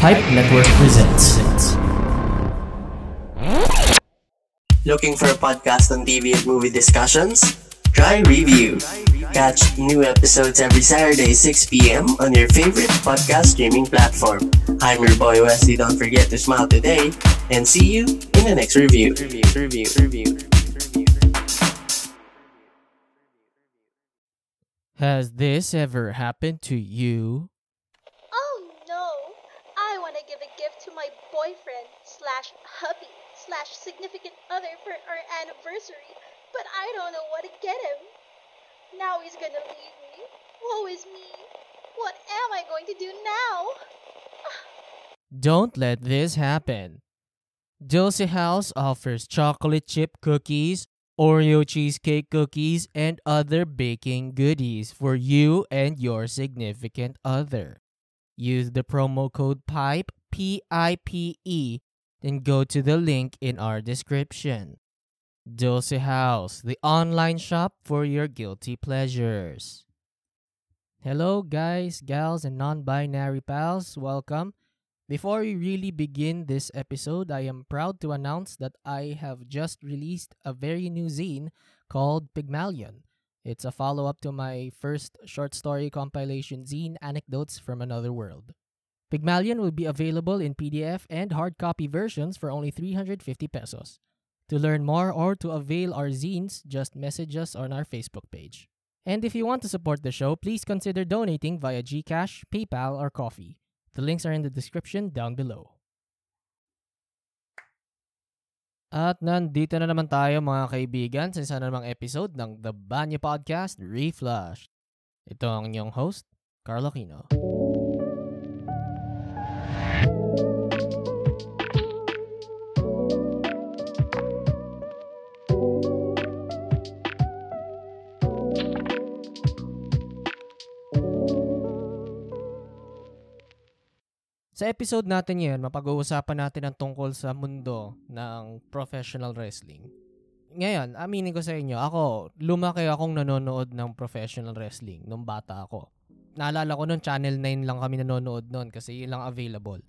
Pipe Network presents. Looking for a podcast on TV and movie discussions? Try Review. Catch new episodes every Saturday, 6 p.m. on your favorite podcast streaming platform. I'm your boy Wesley. Don't forget to smile today, and see you in the next review. Review, review, review. Has this ever happened to you? Oh no! I want to give a gift to my boyfriend slash hubby slash significant other for our anniversary, but I don't know what to get him. Now he's gonna leave me. Woe is me. What am I going to do now? Don't let this happen. Dulce House offers chocolate chip cookies, Oreo cheesecake cookies, and other baking goodies for you and your significant other. Use the promo code PIPE, P I P E, then go to the link in our description. Dulce House, the online shop for your guilty pleasures. Hello, guys, gals, and non binary pals. Welcome. Before we really begin this episode, I am proud to announce that I have just released a very new zine called Pygmalion. It's a follow up to my first short story compilation zine, Anecdotes from Another World. Pygmalion will be available in PDF and hard copy versions for only 350 pesos. To learn more or to avail our zines, just message us on our Facebook page. And if you want to support the show, please consider donating via GCash, PayPal, or Coffee. The links are in the description down below. At nandito na naman tayo mga kaibigan sa isa na namang episode ng The Banyo Podcast Reflush. Ito ang inyong host, Carlo Aquino. Sa episode natin ngayon, mapag-uusapan natin ang tungkol sa mundo ng professional wrestling. Ngayon, aminin ko sa inyo, ako, lumaki akong nanonood ng professional wrestling nung bata ako. Naalala ko noon, Channel 9 lang kami nanonood noon kasi yun lang available.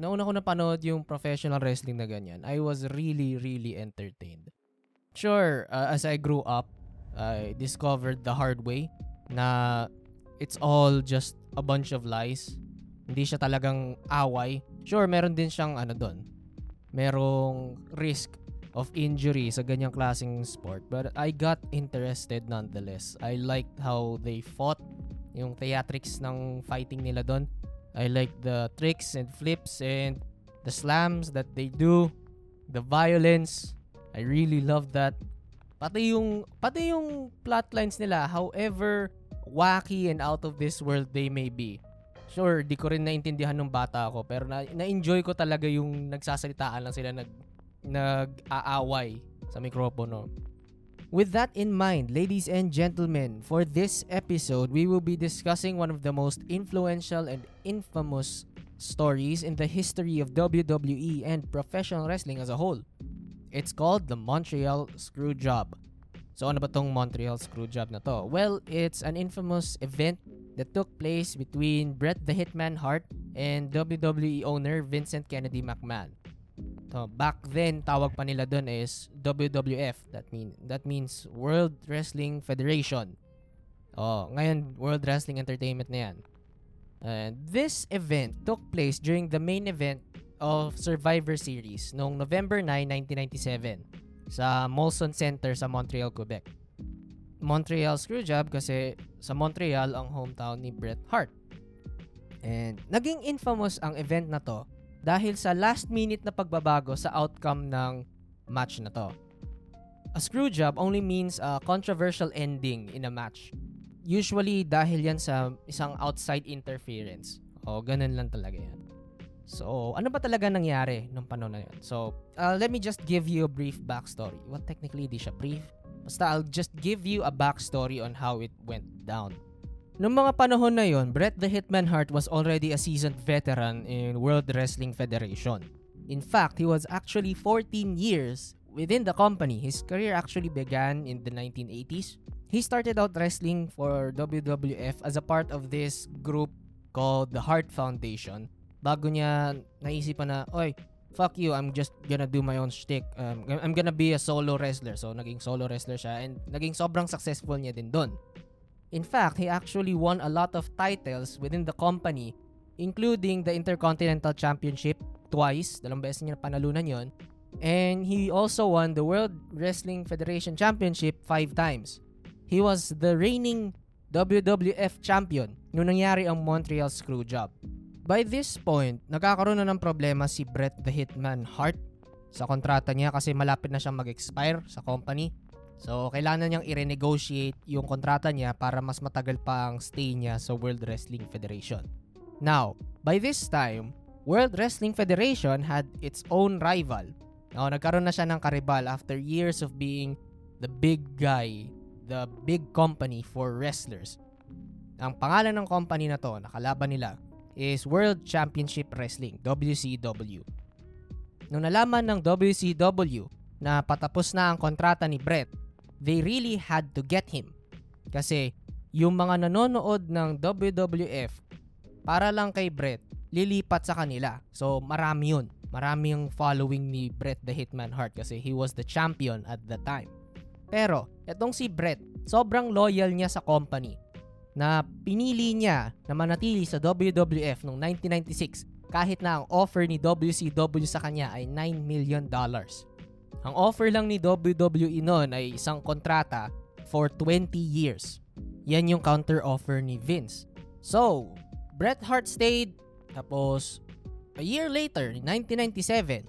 Nauna ko napanood yung professional wrestling na ganyan, I was really, really entertained. Sure, uh, as I grew up, I discovered the hard way na it's all just a bunch of lies hindi siya talagang away. Sure, meron din siyang ano doon. Merong risk of injury sa ganyang klaseng sport. But I got interested nonetheless. I liked how they fought. Yung theatrics ng fighting nila doon. I like the tricks and flips and the slams that they do. The violence. I really love that. Pati yung, pati yung plotlines nila, however wacky and out of this world they may be Sure, di ko rin naintindihan nung bata ako pero na, na-enjoy ko talaga yung nagsasalitaan lang sila nag nag-aaway sa mikropono. With that in mind, ladies and gentlemen, for this episode, we will be discussing one of the most influential and infamous stories in the history of WWE and professional wrestling as a whole. It's called the Montreal Screwjob. So ano ba tong Montreal Screwjob na to? Well, it's an infamous event that took place between Bret the Hitman Hart and WWE owner Vincent Kennedy McMahon. So, back then, tawag pa nila doon is WWF. That mean that means World Wrestling Federation. Oh, ngayon World Wrestling Entertainment na 'yan. And this event took place during the main event of Survivor Series noong November 9, 1997 sa Molson Center sa Montreal, Quebec. Montreal Screwjob kasi sa Montreal ang hometown ni Bret Hart. And naging infamous ang event na to dahil sa last minute na pagbabago sa outcome ng match na to. A screwjob only means a controversial ending in a match. Usually dahil yan sa isang outside interference. O ganun lang talaga yan. So, ano ba talaga nangyari nung panahon na yun? So, uh, let me just give you a brief backstory. Well, technically, di siya brief Basta I'll just give you a backstory on how it went down. Noong mga panahon na yon, Bret the Hitman Hart was already a seasoned veteran in World Wrestling Federation. In fact, he was actually 14 years within the company. His career actually began in the 1980s. He started out wrestling for WWF as a part of this group called the Hart Foundation bago niya naisipan na, oy, fuck you, I'm just gonna do my own shtick. Um, I'm gonna be a solo wrestler. So, naging solo wrestler siya and naging sobrang successful niya din doon. In fact, he actually won a lot of titles within the company, including the Intercontinental Championship twice. Dalawang beses niya panalunan yon. And he also won the World Wrestling Federation Championship five times. He was the reigning WWF champion nung nangyari ang Montreal Screwjob. By this point, nagkakaroon na ng problema si Bret the Hitman Hart sa kontrata niya kasi malapit na siyang mag-expire sa company. So, kailangan niyang i-renegotiate yung kontrata niya para mas matagal pa ang stay niya sa World Wrestling Federation. Now, by this time, World Wrestling Federation had its own rival. Now, nagkaroon na siya ng karibal after years of being the big guy the big company for wrestlers. Ang pangalan ng company na to, nakalaban nila, is World Championship Wrestling, WCW. Nung nalaman ng WCW na patapos na ang kontrata ni Brett, they really had to get him. Kasi yung mga nanonood ng WWF, para lang kay Brett, lilipat sa kanila. So marami yun. Marami yung following ni Brett the Hitman Hart kasi he was the champion at the time. Pero, etong si Brett, sobrang loyal niya sa company na pinili niya na manatili sa WWF noong 1996 kahit na ang offer ni WCW sa kanya ay 9 million dollars. Ang offer lang ni WWE noon ay isang kontrata for 20 years. Yan yung counter offer ni Vince. So, Bret Hart stayed tapos a year later, 1997,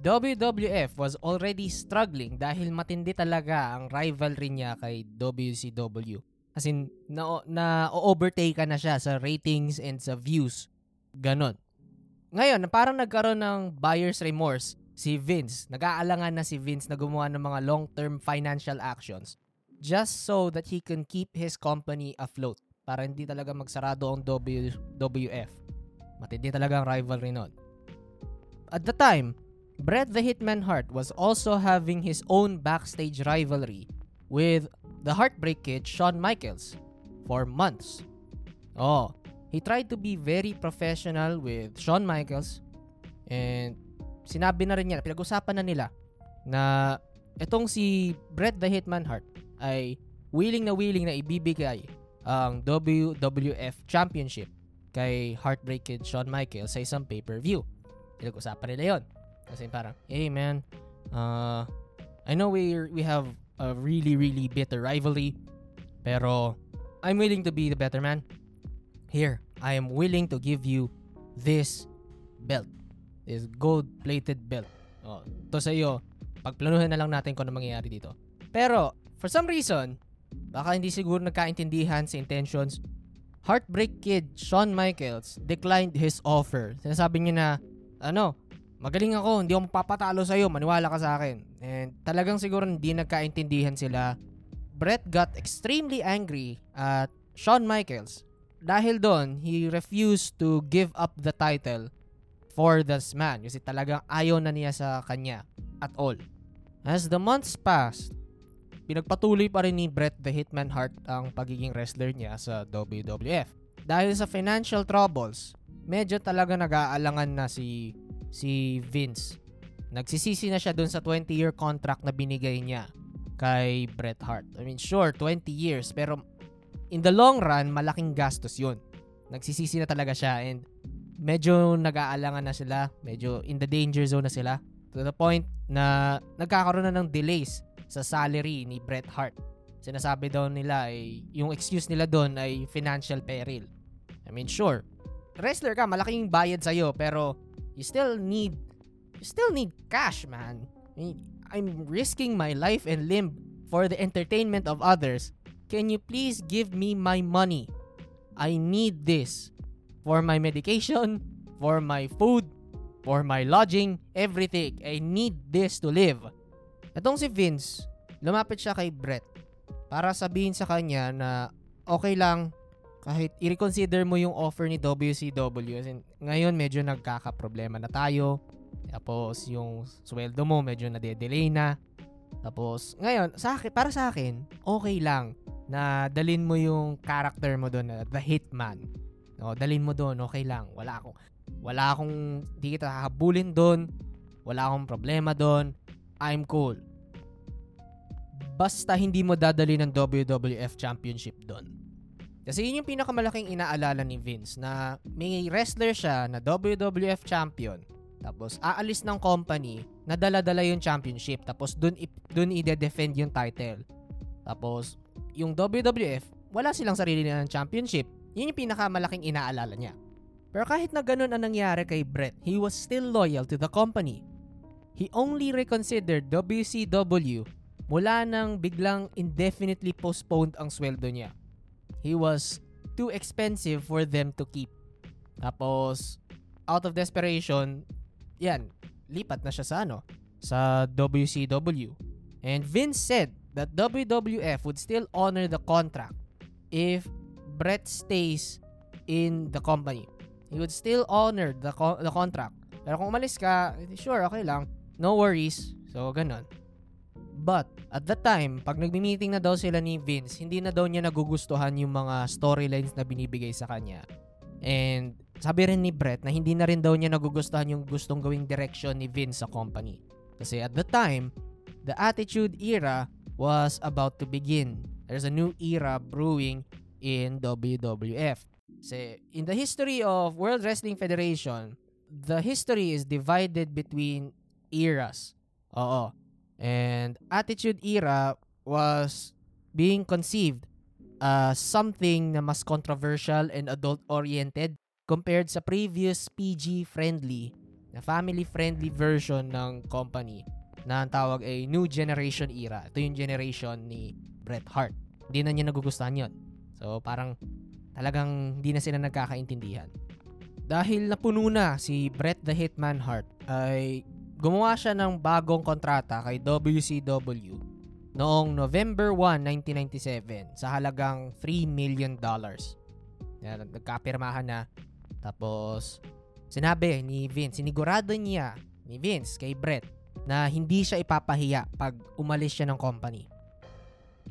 WWF was already struggling dahil matindi talaga ang rivalry niya kay WCW. As in, na, na overtake na siya sa ratings and sa views. Ganon. Ngayon, parang nagkaroon ng buyer's remorse si Vince. Nag-aalangan na si Vince na gumawa ng mga long-term financial actions just so that he can keep his company afloat para hindi talaga magsarado ang WWF. Matindi talaga ang rivalry nun. At the time, Bret the Hitman Hart was also having his own backstage rivalry with the Heartbreak Kid Shawn Michaels for months. Oh, he tried to be very professional with Shawn Michaels and sinabi na rin niya, pinag-usapan na nila na itong si Bret the Hitman Hart ay willing na willing na ibibigay ang WWF Championship kay Heartbreak Kid Shawn Michaels sa isang pay-per-view. Pinag-usapan nila yon. Kasi parang, hey man, uh, I know we we have a really really bitter rivalry, pero I'm willing to be the better man. Here, I am willing to give you this belt. This gold-plated belt. Oh, to sa iyo, pagplanuhan na lang natin kung ano mangyayari dito. Pero, for some reason, baka hindi siguro nagkaintindihan sa intentions, Heartbreak Kid Shawn Michaels declined his offer. Sinasabi niya na, ano, magaling ako, hindi ako mapapatalo sa'yo, maniwala ka sa akin. And talagang siguro hindi nagkaintindihan sila. Brett got extremely angry at Shawn Michaels. Dahil doon, he refused to give up the title for this man. Kasi talagang ayaw na niya sa kanya at all. As the months passed, pinagpatuloy pa rin ni Brett the Hitman Hart ang pagiging wrestler niya sa WWF. Dahil sa financial troubles, medyo talaga nag-aalangan na si si Vince. Nagsisisi na siya dun sa 20-year contract na binigay niya kay Bret Hart. I mean, sure, 20 years, pero in the long run, malaking gastos yun. Nagsisisi na talaga siya and medyo nag-aalangan na sila. Medyo in the danger zone na sila. To the point na nagkakaroon na ng delays sa salary ni Bret Hart. Sinasabi daw nila ay yung excuse nila doon ay financial peril. I mean, sure, wrestler ka, malaking bayad sa'yo, pero you still need you still need cash, man. I'm risking my life and limb for the entertainment of others. Can you please give me my money? I need this for my medication, for my food, for my lodging, everything. I need this to live. Itong si Vince, lumapit siya kay Brett para sabihin sa kanya na okay lang kahit i-reconsider mo yung offer ni WCW. In, ngayon medyo nagkaka-problema na tayo. Tapos yung sweldo mo medyo na-delay na. Tapos ngayon, sa akin, para sa akin, okay lang na dalin mo yung character mo doon na the hitman. O, dalin mo doon, okay lang. Wala akong, wala akong, di kita hahabulin doon. Wala akong problema doon. I'm cool. Basta hindi mo dadali ng WWF Championship doon. Kasi yun yung pinakamalaking inaalala ni Vince na may wrestler siya na WWF champion tapos aalis ng company na dala-dala yung championship tapos dun, dun i-defend yung title. Tapos yung WWF wala silang sarili na ng championship. Yun yung pinakamalaking inaalala niya. Pero kahit na ganun ang nangyari kay Brett, he was still loyal to the company. He only reconsidered WCW mula nang biglang indefinitely postponed ang sweldo niya. He was too expensive for them to keep. Tapos, out of desperation, yan, lipat na siya sa ano, sa WCW. And Vince said that WWF would still honor the contract if Brett stays in the company. He would still honor the co- the contract. Pero kung umalis ka, sure, okay lang. No worries. So, ganun. But, at the time, pag nagmi-meeting na daw sila ni Vince, hindi na daw niya nagugustuhan yung mga storylines na binibigay sa kanya. And, sabi rin ni Brett na hindi na rin daw niya nagugustuhan yung gustong gawing direction ni Vince sa company. Kasi at the time, the Attitude Era was about to begin. There's a new era brewing in WWF. Kasi in the history of World Wrestling Federation, the history is divided between eras. Oo. And Attitude Era was being conceived as something na mas controversial and adult-oriented compared sa previous PG-friendly na family-friendly version ng company na ang tawag ay New Generation Era. Ito yung generation ni Bret Hart. Hindi na niya nagugustuhan yun. So parang talagang hindi na sila nagkakaintindihan. Dahil napuno na si Bret the Hitman Hart ay gumawa siya ng bagong kontrata kay WCW noong November 1, 1997 sa halagang 3 million dollars. Nagkapirmahan na. Tapos, sinabi ni Vince, sinigurado niya ni Vince kay Brett na hindi siya ipapahiya pag umalis siya ng company.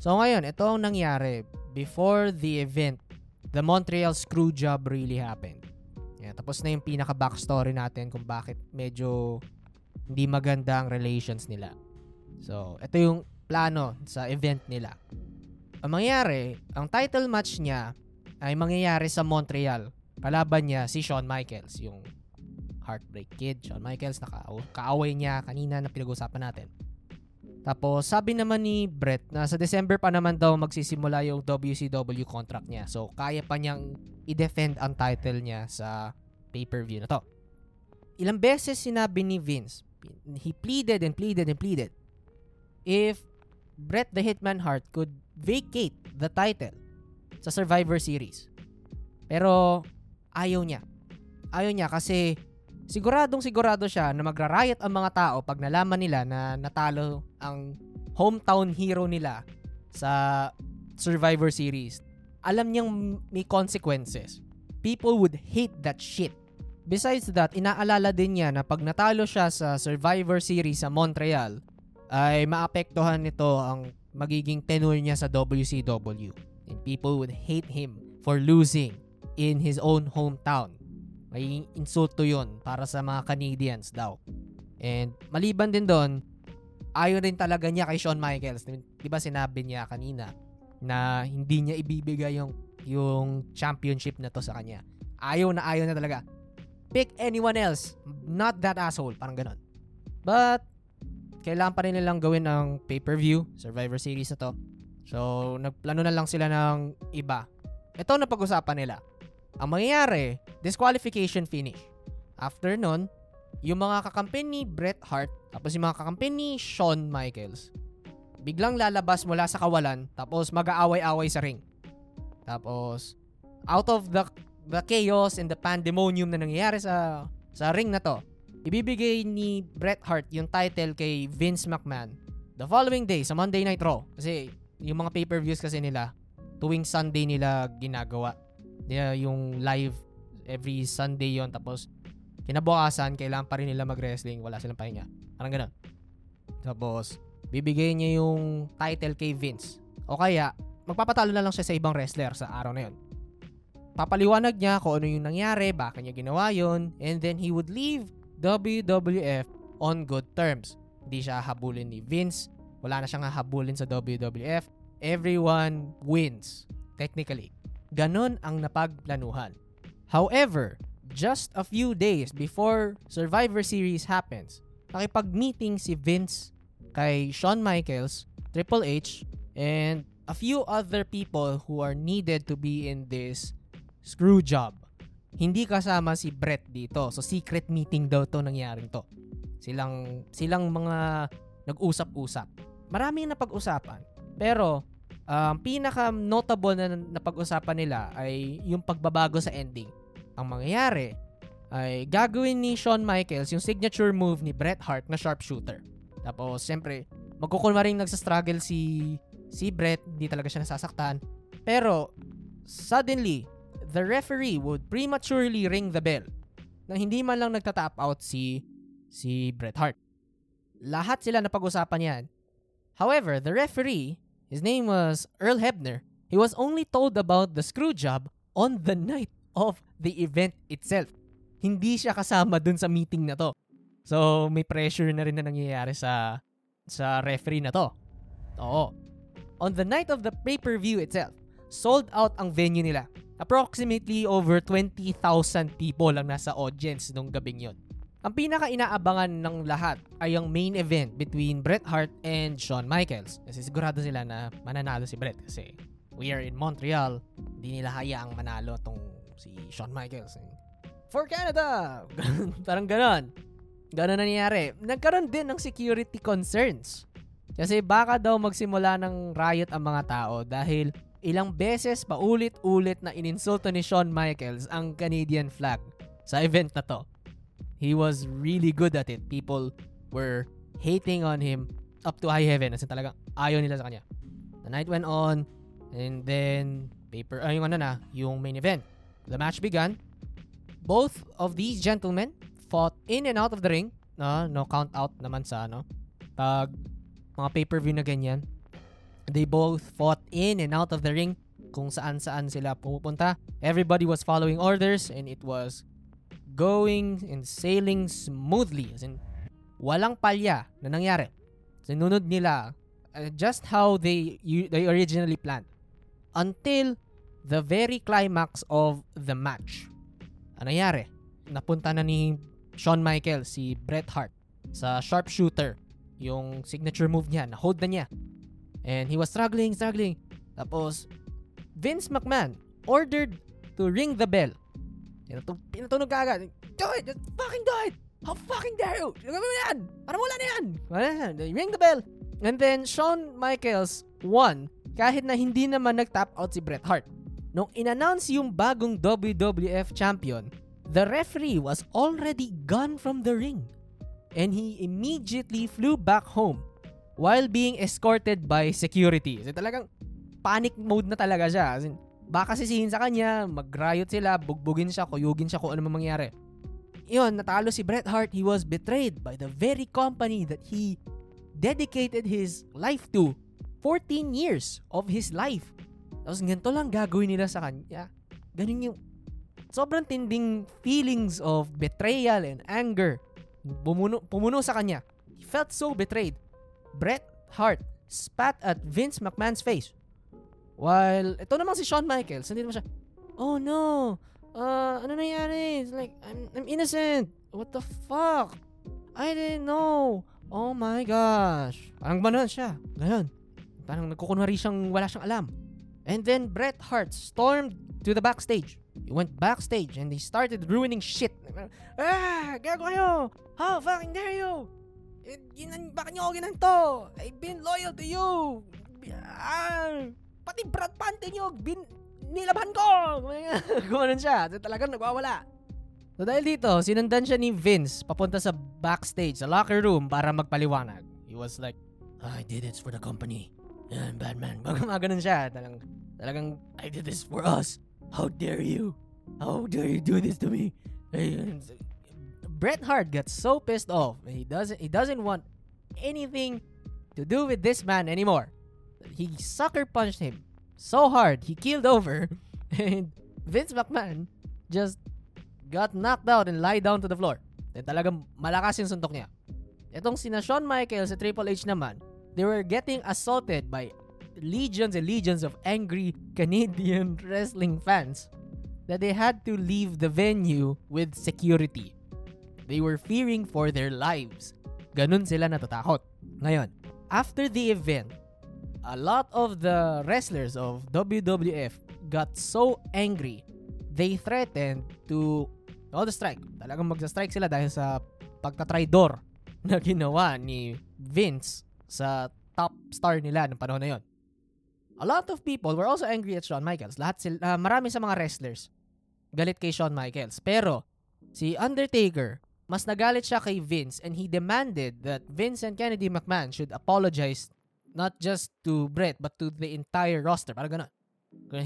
So ngayon, ito ang nangyari. Before the event, the Montreal Screwjob really happened. Yan, tapos na yung pinaka backstory natin kung bakit medyo hindi maganda ang relations nila. So, ito yung plano sa event nila. Ang mangyayari, ang title match niya ay mangyayari sa Montreal. Kalaban niya si Shawn Michaels, yung Heartbreak Kid. Shawn Michaels, naka kaaway niya kanina na pinag-usapan natin. Tapos, sabi naman ni Brett na sa December pa naman daw magsisimula yung WCW contract niya. So, kaya pa niyang i-defend ang title niya sa pay-per-view na to. Ilang beses sinabi ni Vince, he pleaded and pleaded and pleaded if Bret the Hitman Hart could vacate the title sa Survivor Series. Pero ayaw niya. Ayaw niya kasi siguradong sigurado siya na magra-riot ang mga tao pag nalaman nila na natalo ang hometown hero nila sa Survivor Series. Alam niyang may consequences. People would hate that shit. Besides that, inaalala din niya na pag natalo siya sa Survivor Series sa Montreal, ay maapektuhan nito ang magiging tenure niya sa WCW. And people would hate him for losing in his own hometown. May insulto yon para sa mga Canadians daw. And maliban din doon, ayaw rin talaga niya kay Shawn Michaels. Di ba sinabi niya kanina na hindi niya ibibigay yung, yung championship na to sa kanya. Ayaw na ayaw na talaga. Pick anyone else. Not that asshole. Parang ganon. But, kailangan pa rin nilang gawin ng pay-per-view, Survivor Series na to. So, nagplano na lang sila ng iba. Ito na pag-usapan nila. Ang mangyayari, disqualification finish. After nun, yung mga kakampi ni Bret Hart, tapos yung mga kakampi ni Shawn Michaels, biglang lalabas mula sa kawalan, tapos mag-aaway-away sa ring. Tapos, out of the the chaos and the pandemonium na nangyayari sa sa ring na to, ibibigay ni Bret Hart yung title kay Vince McMahon the following day sa Monday Night Raw. Kasi yung mga pay-per-views kasi nila, tuwing Sunday nila ginagawa. Yung live every Sunday yon tapos kinabukasan, kailangan pa rin nila mag-wrestling, wala silang pahinga. Parang ganun. Tapos, bibigay niya yung title kay Vince. O kaya, magpapatalo na lang siya sa ibang wrestler sa araw na yon. Papaliwanag niya kung ano yung nangyari, bakit niya ginawa yun, and then he would leave WWF on good terms. Hindi siya habulin ni Vince, wala na siyang hahabulin sa WWF. Everyone wins, technically. Ganon ang napagplanuhan. However, just a few days before Survivor Series happens, nakipag-meeting si Vince kay Shawn Michaels, Triple H, and a few other people who are needed to be in this screw job. Hindi kasama si Brett dito. So secret meeting daw to nangyaring to. Silang silang mga nag-usap-usap. Marami na pag-usapan. Pero um, pinaka notable na napag-usapan nila ay yung pagbabago sa ending. Ang mangyayari ay gagawin ni Shawn Michaels yung signature move ni Bret Hart na sharpshooter. Tapos, siyempre, magkukulma rin nagsastruggle si si Bret, hindi talaga siya nasasaktan. Pero, suddenly, the referee would prematurely ring the bell nang hindi man lang nagtatap out si si Bret Hart. Lahat sila na pag-usapan yan. However, the referee, his name was Earl Hebner, he was only told about the screw job on the night of the event itself. Hindi siya kasama dun sa meeting na to. So, may pressure na rin na nangyayari sa sa referee na to. Oo. On the night of the pay-per-view itself, sold out ang venue nila. Approximately over 20,000 people lang nasa audience nung gabing yon. Ang pinaka-inaabangan ng lahat ay ang main event between Bret Hart and Shawn Michaels. Kasi sigurado sila na mananalo si Bret kasi we are in Montreal. Hindi nila hayaang manalo tong si Shawn Michaels. For Canada! Parang ganon. Ganon nangyayari. Nagkaroon din ng security concerns. Kasi baka daw magsimula ng riot ang mga tao dahil ilang beses paulit-ulit na ininsulto ni Shawn Michaels ang Canadian flag sa event na to. He was really good at it. People were hating on him up to high heaven. Kasi talagang ayaw nila sa kanya. The night went on and then paper, uh, yung ano na, yung main event. The match began. Both of these gentlemen fought in and out of the ring. No, no count out naman sa ano. Pag mga pay-per-view na ganyan. They both fought in and out of the ring kung saan-saan sila pumupunta. Everybody was following orders and it was going and sailing smoothly. As in, walang palya na nangyari. Sinunod nila uh, just how they you, they originally planned. Until the very climax of the match. Ano nangyari? Napunta na ni Shawn Michaels si Bret Hart sa sharpshooter. Yung signature move niya, na-hold na niya. And he was struggling, struggling. Tapos, Vince McMahon ordered to ring the bell Pinatug, pinatunog ka agad. Do it! Just fucking do it! How fucking dare you? Gawin mo yan! Para! Wala na yan. Ring the bell. And then, Shawn Michaels won kahit na hindi naman nag-tap out si Bret Hart. Nung in-announce yung bagong WWF champion, the referee was already gone from the ring. And he immediately flew back home while being escorted by security. So talagang panic mode na talaga siya. As in, baka sisihin sa kanya, mag-riot sila, bugbugin siya, kuyugin siya kung ano mangyari. Yun, natalo si Bret Hart. He was betrayed by the very company that he dedicated his life to. 14 years of his life. Tapos ganito lang gagawin nila sa kanya. Ganun yung sobrang tinding feelings of betrayal and anger. Bumuno, pumuno sa kanya. He felt so betrayed. Bret Hart spat at Vince McMahon's face While, ito naman si Shawn Michaels, hindi naman siya, oh no, uh, ano nangyari? It's like, I'm, I'm innocent. What the fuck? I didn't know. Oh my gosh. Parang gano'n siya. Ganon. Parang nagkukunwari siyang wala siyang alam. And then Bret Hart stormed to the backstage. He went backstage and they started ruining shit. Ah! Gago kayo! How fucking dare you! Eh, ginan, bakit nyo ako ginanto? I've been loyal to you! Ah! pati Brad nyo, bin, nilaban ko! Gumanon siya. So, talagang nagwawala. So dahil dito, sinundan siya ni Vince papunta sa backstage, sa locker room para magpaliwanag. He was like, I did this for the company. I'm bad man. Gumaganon siya. Talagang, talagang, I did this for us. How dare you? How dare you do this to me? Bret Hart got so pissed off. He doesn't, he doesn't want anything to do with this man anymore. He sucker punched him so hard he keeled over and Vince McMahon just got knocked out and lie down to the floor. And talagang malakas yung suntok niya. Itong sina Shawn Michaels at Triple H naman, they were getting assaulted by legions and legions of angry Canadian wrestling fans that they had to leave the venue with security. They were fearing for their lives. Ganun sila natatakot. Ngayon, after the event, a lot of the wrestlers of WWF got so angry, they threatened to all the strike. Talagang magsa-strike sila dahil sa pagtatraidor na ginawa ni Vince sa top star nila ng panahon na yon. A lot of people were also angry at Shawn Michaels. Lahat sila, uh, marami sa mga wrestlers galit kay Shawn Michaels. Pero si Undertaker, mas nagalit siya kay Vince and he demanded that Vince and Kennedy McMahon should apologize not just to Brett but to the entire roster. Parang ganun.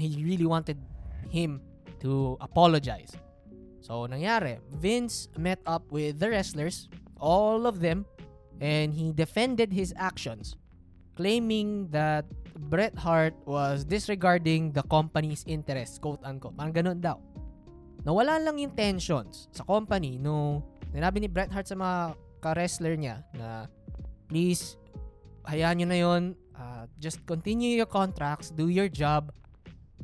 He really wanted him to apologize. So, nangyari, Vince met up with the wrestlers, all of them, and he defended his actions, claiming that Bret Hart was disregarding the company's interests, quote-unquote. Parang ganun daw. Nawala lang yung tensions sa company nung Sinabi ni Bret Hart sa mga ka-wrestler niya na please, hayaan nyo na yon uh, just continue your contracts, do your job.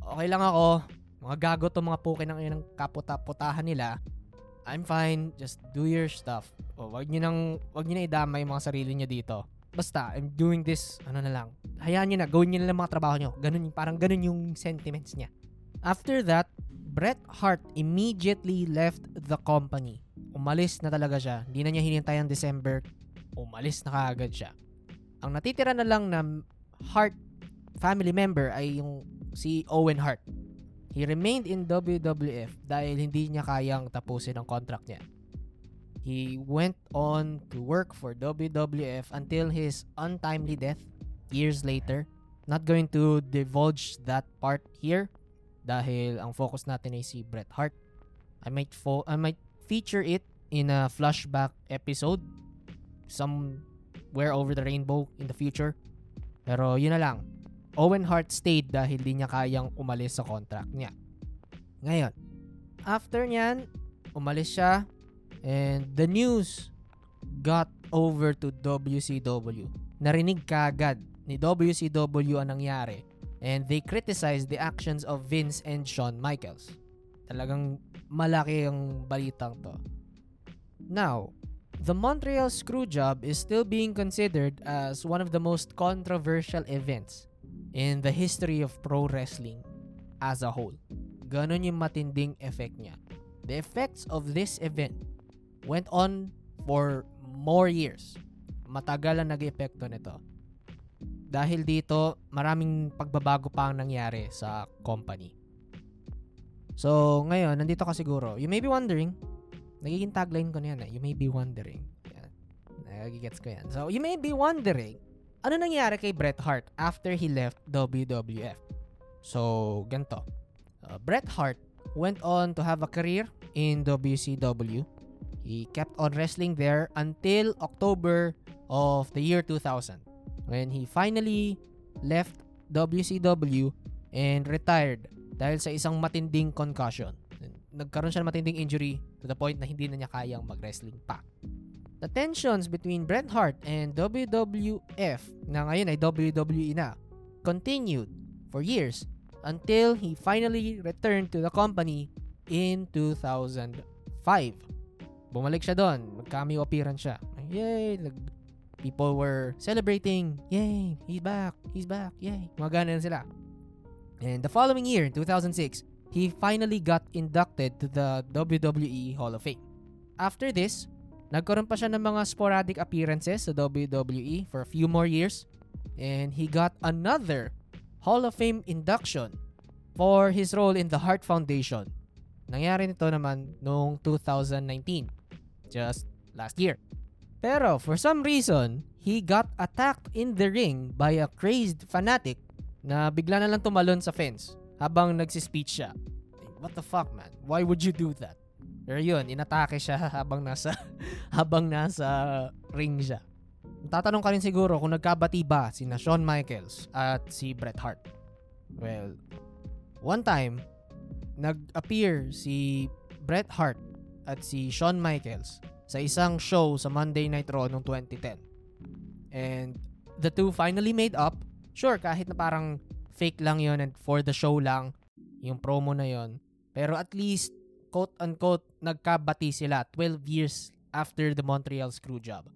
Okay lang ako. Mga gago to mga puke ng ng kaputa-putahan nila. I'm fine. Just do your stuff. O, wag niyo nang wag niyo na idamay mga sarili niyo dito. Basta, I'm doing this, ano na lang. Hayaan niyo na, gawin niyo na lang mga trabaho niyo. Ganun, parang ganun yung sentiments niya. After that, Bret Hart immediately left the company umalis na talaga siya. Hindi na niya hinintay ang December. Umalis na kaagad siya. Ang natitira na lang na Hart family member ay yung si Owen Hart. He remained in WWF dahil hindi niya kayang tapusin ang contract niya. He went on to work for WWF until his untimely death years later. Not going to divulge that part here dahil ang focus natin ay si Bret Hart. I might fo- I might feature it in a flashback episode somewhere over the rainbow in the future. Pero yun na lang. Owen Hart stayed dahil di niya kayang umalis sa contract niya. Ngayon, after niyan, umalis siya and the news got over to WCW. Narinig kagad ni WCW ang nangyari and they criticized the actions of Vince and Shawn Michaels. Talagang malaki ang balitang to. Now, the Montreal Screwjob is still being considered as one of the most controversial events in the history of pro wrestling as a whole. Ganon yung matinding effect niya. The effects of this event went on for more years. Matagal ang nag-epekto nito. Dahil dito, maraming pagbabago pa ang nangyari sa company. So, ngayon, nandito ka siguro. You may be wondering, nagiging tagline ko na yan eh. You may be wondering. Yan. Nagigets ko yan. So, you may be wondering, ano nangyari kay Bret Hart after he left WWF? So, ganito. Uh, Bret Hart went on to have a career in WCW. He kept on wrestling there until October of the year 2000 when he finally left WCW and retired dahil sa isang matinding concussion. Nagkaroon siya ng matinding injury to the point na hindi na niya kayang mag-wrestling pa. The tensions between Bret Hart and WWF na ngayon ay WWE na continued for years until he finally returned to the company in 2005. Bumalik siya doon. Appearance siya. Yay! People were celebrating. Yay! He's back! He's back! Yay! Mga ganun sila. And the following year, 2006, he finally got inducted to the WWE Hall of Fame. After this, nagkaroon pa siya ng mga sporadic appearances sa WWE for a few more years. And he got another Hall of Fame induction for his role in the Heart Foundation. Nangyari nito naman noong 2019, just last year. Pero for some reason, he got attacked in the ring by a crazed fanatic na bigla na lang tumalon sa fence habang nagsispeech siya. What the fuck, man? Why would you do that? Pero yun, inatake siya habang nasa habang nasa ring siya. Tatanong ka rin siguro kung nagkabati ba si na Shawn Michaels at si Bret Hart. Well, one time, nag-appear si Bret Hart at si Shawn Michaels sa isang show sa Monday Night Raw noong 2010. And the two finally made up. Sure, kahit na parang fake lang yon and for the show lang yung promo na yon. Pero at least, quote-unquote, nagkabati sila 12 years after the Montreal Screwjob.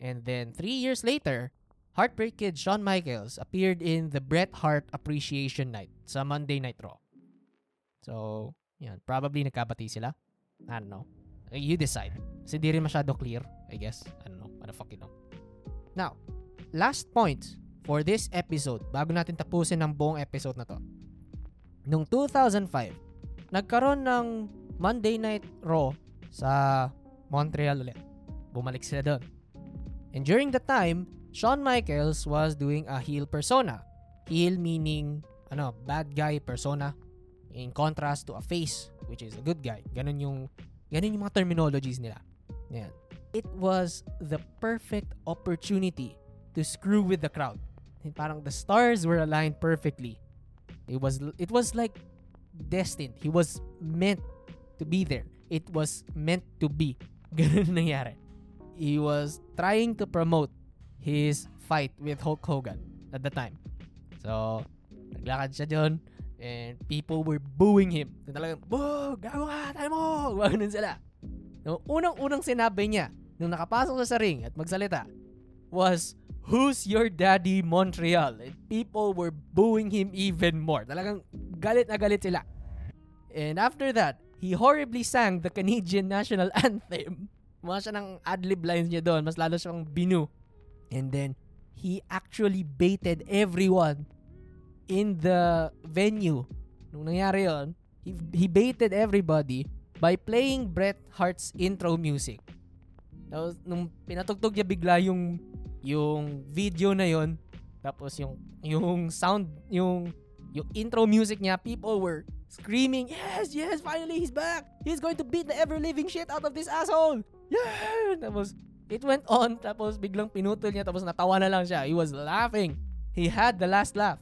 And then, 3 years later, Heartbreak Kid Shawn Michaels appeared in the Bret Hart Appreciation Night sa Monday Night Raw. So, yan. Probably nagkabati sila. I don't know. You decide. Kasi di rin masyado clear, I guess. I don't know. What the fuck you know. Now, last point for this episode, bago natin tapusin ang buong episode na to. Noong 2005, nagkaroon ng Monday Night Raw sa Montreal ulit. Bumalik sila doon. And during that time, Shawn Michaels was doing a heel persona. Heel meaning, ano, bad guy persona in contrast to a face which is a good guy. Ganun yung ganun yung mga terminologies nila. Yan. It was the perfect opportunity to screw with the crowd. Parang the stars were aligned perfectly. It was it was like destined. He was meant to be there. It was meant to be. Ganun nangyari. He was trying to promote his fight with Hulk Hogan at the time. So, naglakad siya doon and people were booing him. So, talagang, boo! Gago ka! Tayo mo! Ganun sila. No, unang-unang sinabi niya nung nakapasok siya sa ring at magsalita was, Who's your daddy Montreal? And people were booing him even more. Talagang galit na galit sila. And after that, he horribly sang the Canadian national anthem. Mga siya ng ad-lib lines niya doon. Mas lalo siyang binu. And then, he actually baited everyone in the venue. Nung nangyari yon, he, he baited everybody by playing Bret Hart's intro music. Tapos, nung pinatugtog niya bigla yung yung video na yon tapos yung yung sound yung yung intro music niya people were screaming yes yes finally he's back! He's going to beat the ever living shit out of this asshole! Yeah! Tapos it went on tapos biglang pinutol niya tapos natawa na lang siya. He was laughing. He had the last laugh.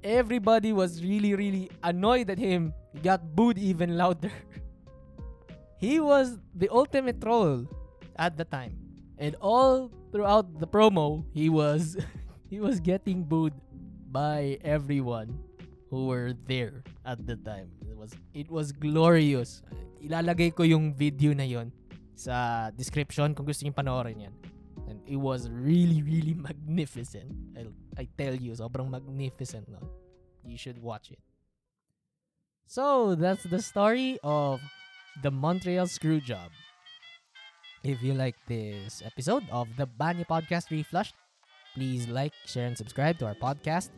Everybody was really really annoyed at him. He got booed even louder. He was the ultimate troll at the time and all throughout the promo, he was he was getting booed by everyone who were there at the time. It was it was glorious. Ilalagay ko yung video na yon sa description kung gusto niyo panoorin yan. And it was really really magnificent. I I tell you, sobrang magnificent no. You should watch it. So, that's the story of the Montreal Screwjob. If you like this episode of the Banya Podcast Reflushed, please like, share, and subscribe to our podcast.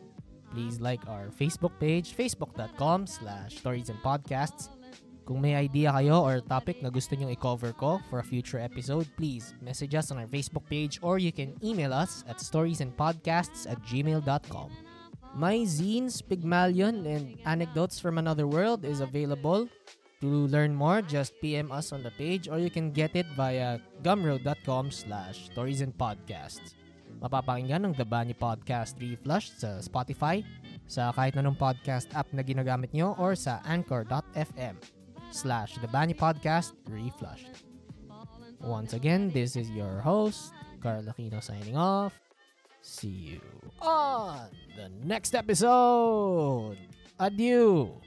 Please like our Facebook page, facebook.com slash stories and podcasts. Kung may idea kayo or topic na gusto nyong i-cover ko for a future episode, please message us on our Facebook page or you can email us at storiesandpodcasts at gmail.com. My zines, Pygmalion, and Anecdotes from Another World is available to learn more, just PM us on the page or you can get it via gumroad.com slash stories and podcasts. Mapapakinggan ng The Bunny Podcast Reflushed sa Spotify, sa kahit anong podcast app na ginagamit nyo or sa anchor.fm slash The Bunny Podcast Reflushed. Once again, this is your host, Carl Aquino signing off. See you on the next episode. Adieu.